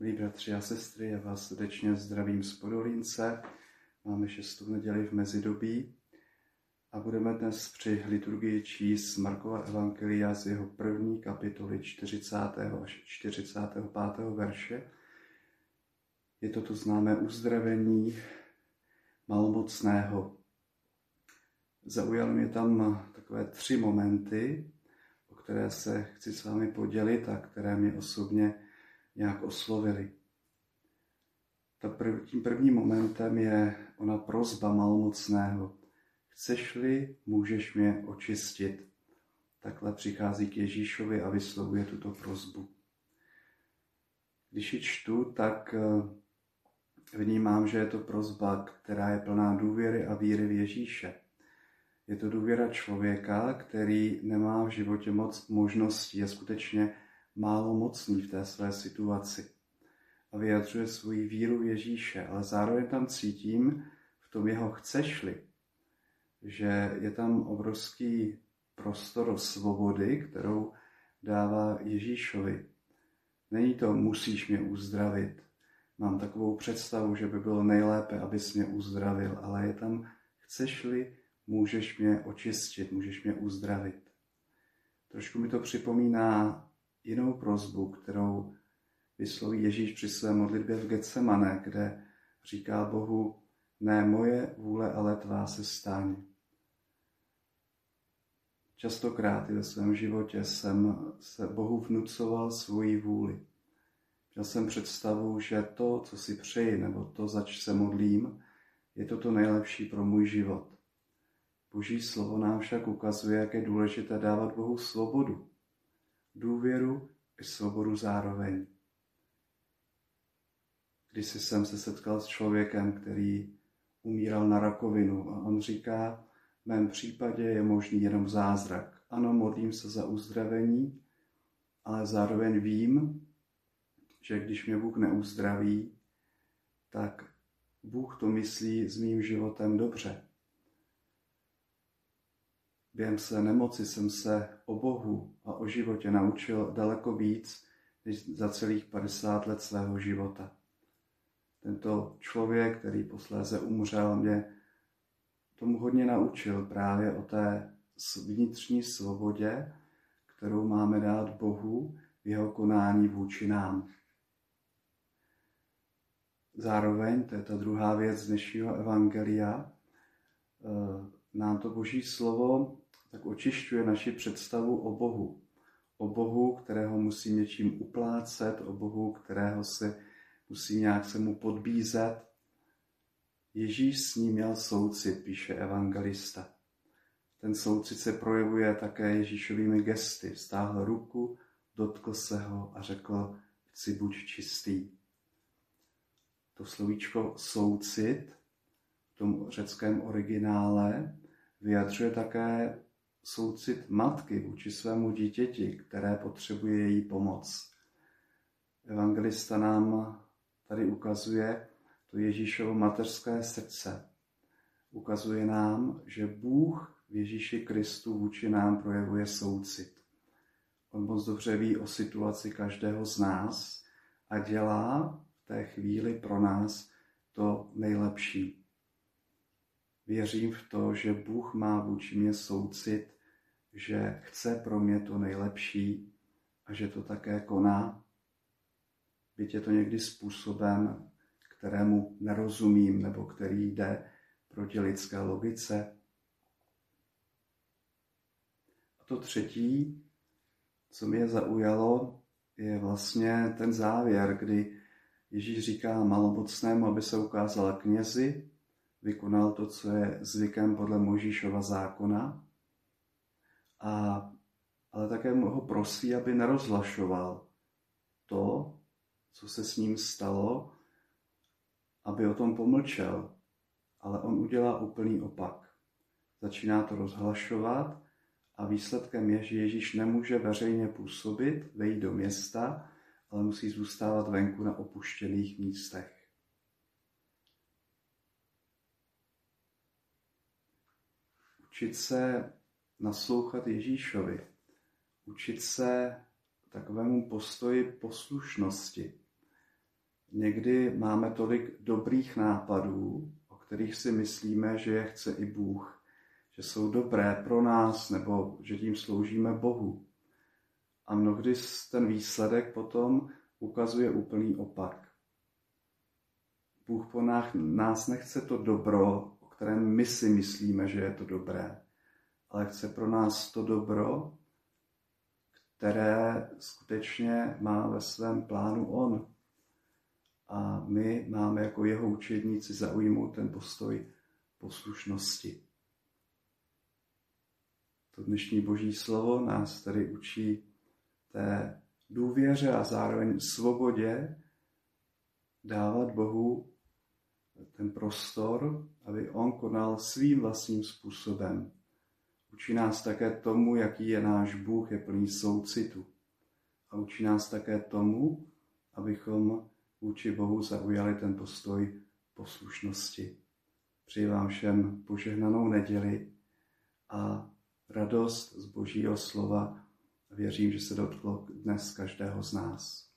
Milí bratři a sestry, já vás srdečně zdravím z Podolínce. Máme šestou neděli v mezidobí a budeme dnes při liturgii číst Markova Evangelia z jeho první kapitoly 40. až 45. verše. Je to to známé uzdravení malomocného. Zaujal mě tam takové tři momenty, o které se chci s vámi podělit a které mě osobně nějak oslovili. Tím prvním momentem je ona prozba malomocného. Chceš-li, můžeš mě očistit. Takhle přichází k Ježíšovi a vyslovuje tuto prozbu. Když ji čtu, tak eh, vnímám, že je to prozba, která je plná důvěry a víry v Ježíše. Je to důvěra člověka, který nemá v životě moc možností, je skutečně málo mocný v té své situaci a vyjadřuje svoji víru Ježíše, ale zároveň tam cítím v tom jeho chcešli, že je tam obrovský prostor svobody, kterou dává Ježíšovi. Není to musíš mě uzdravit. Mám takovou představu, že by bylo nejlépe, abys mě uzdravil, ale je tam chceš-li, můžeš mě očistit, můžeš mě uzdravit. Trošku mi to připomíná jinou prozbu, kterou vysloví Ježíš při své modlitbě v Getsemane, kde říká Bohu, ne moje vůle, ale tvá se stáň. Častokrát i ve svém životě jsem se Bohu vnucoval svoji vůli. Měl jsem představu, že to, co si přeji, nebo to, zač se modlím, je to to nejlepší pro můj život. Boží slovo nám však ukazuje, jak je důležité dávat Bohu svobodu důvěru i svobodu zároveň. Když jsem se setkal s člověkem, který umíral na rakovinu a on říká, v mém případě je možný jenom zázrak. Ano, modlím se za uzdravení, ale zároveň vím, že když mě Bůh neuzdraví, tak Bůh to myslí s mým životem dobře. Během své nemoci jsem se o Bohu a o životě naučil daleko víc než za celých 50 let svého života. Tento člověk, který posléze umřel, mě tomu hodně naučil právě o té vnitřní svobodě, kterou máme dát Bohu v jeho konání vůči nám. Zároveň, to je ta druhá věc dnešního evangelia, eh, nám to boží slovo tak očišťuje naši představu o Bohu. O Bohu, kterého musí něčím uplácet, o Bohu, kterého se musí nějak se mu podbízet. Ježíš s ním měl soucit, píše evangelista. Ten soucit se projevuje také Ježíšovými gesty. Stáhl ruku, dotkl se ho a řekl, chci buď čistý. To slovíčko soucit v tom řeckém originále vyjadřuje také soucit matky vůči svému dítěti, které potřebuje její pomoc. Evangelista nám tady ukazuje to Ježíšovo mateřské srdce. Ukazuje nám, že Bůh v Ježíši Kristu vůči nám projevuje soucit. On moc dobře ví o situaci každého z nás a dělá v té chvíli pro nás to nejlepší. Věřím v to, že Bůh má vůči mě soucit že chce pro mě to nejlepší a že to také koná. Byť je to někdy způsobem, kterému nerozumím nebo který jde proti lidské logice. A to třetí, co mě zaujalo, je vlastně ten závěr, kdy Ježíš říká malomocnému, aby se ukázala knězi, vykonal to, co je zvykem podle Možíšova zákona a, ale také ho prosí, aby nerozhlašoval to, co se s ním stalo, aby o tom pomlčel. Ale on udělá úplný opak. Začíná to rozhlašovat a výsledkem je, že Ježíš nemůže veřejně působit, vejít do města, ale musí zůstávat venku na opuštěných místech. Učit se naslouchat Ježíšovi, učit se takovému postoji poslušnosti. někdy máme tolik dobrých nápadů, o kterých si myslíme, že je chce i Bůh, že jsou dobré pro nás nebo že tím sloužíme Bohu. A mnohdy ten výsledek potom ukazuje úplný opak. Bůh po nás, nechce to dobro, o kterém my si myslíme, že je to dobré, ale chce pro nás to dobro, které skutečně má ve svém plánu On. A my máme jako jeho učedníci zaujmout ten postoj poslušnosti. To dnešní boží slovo nás tady učí té důvěře a zároveň svobodě dávat Bohu ten prostor, aby On konal svým vlastním způsobem. Učí nás také tomu, jaký je náš Bůh, je plný soucitu. A učí nás také tomu, abychom vůči Bohu zaujali ten postoj poslušnosti. Přeji vám všem požehnanou neděli a radost z Božího slova. Věřím, že se dotklo dnes každého z nás.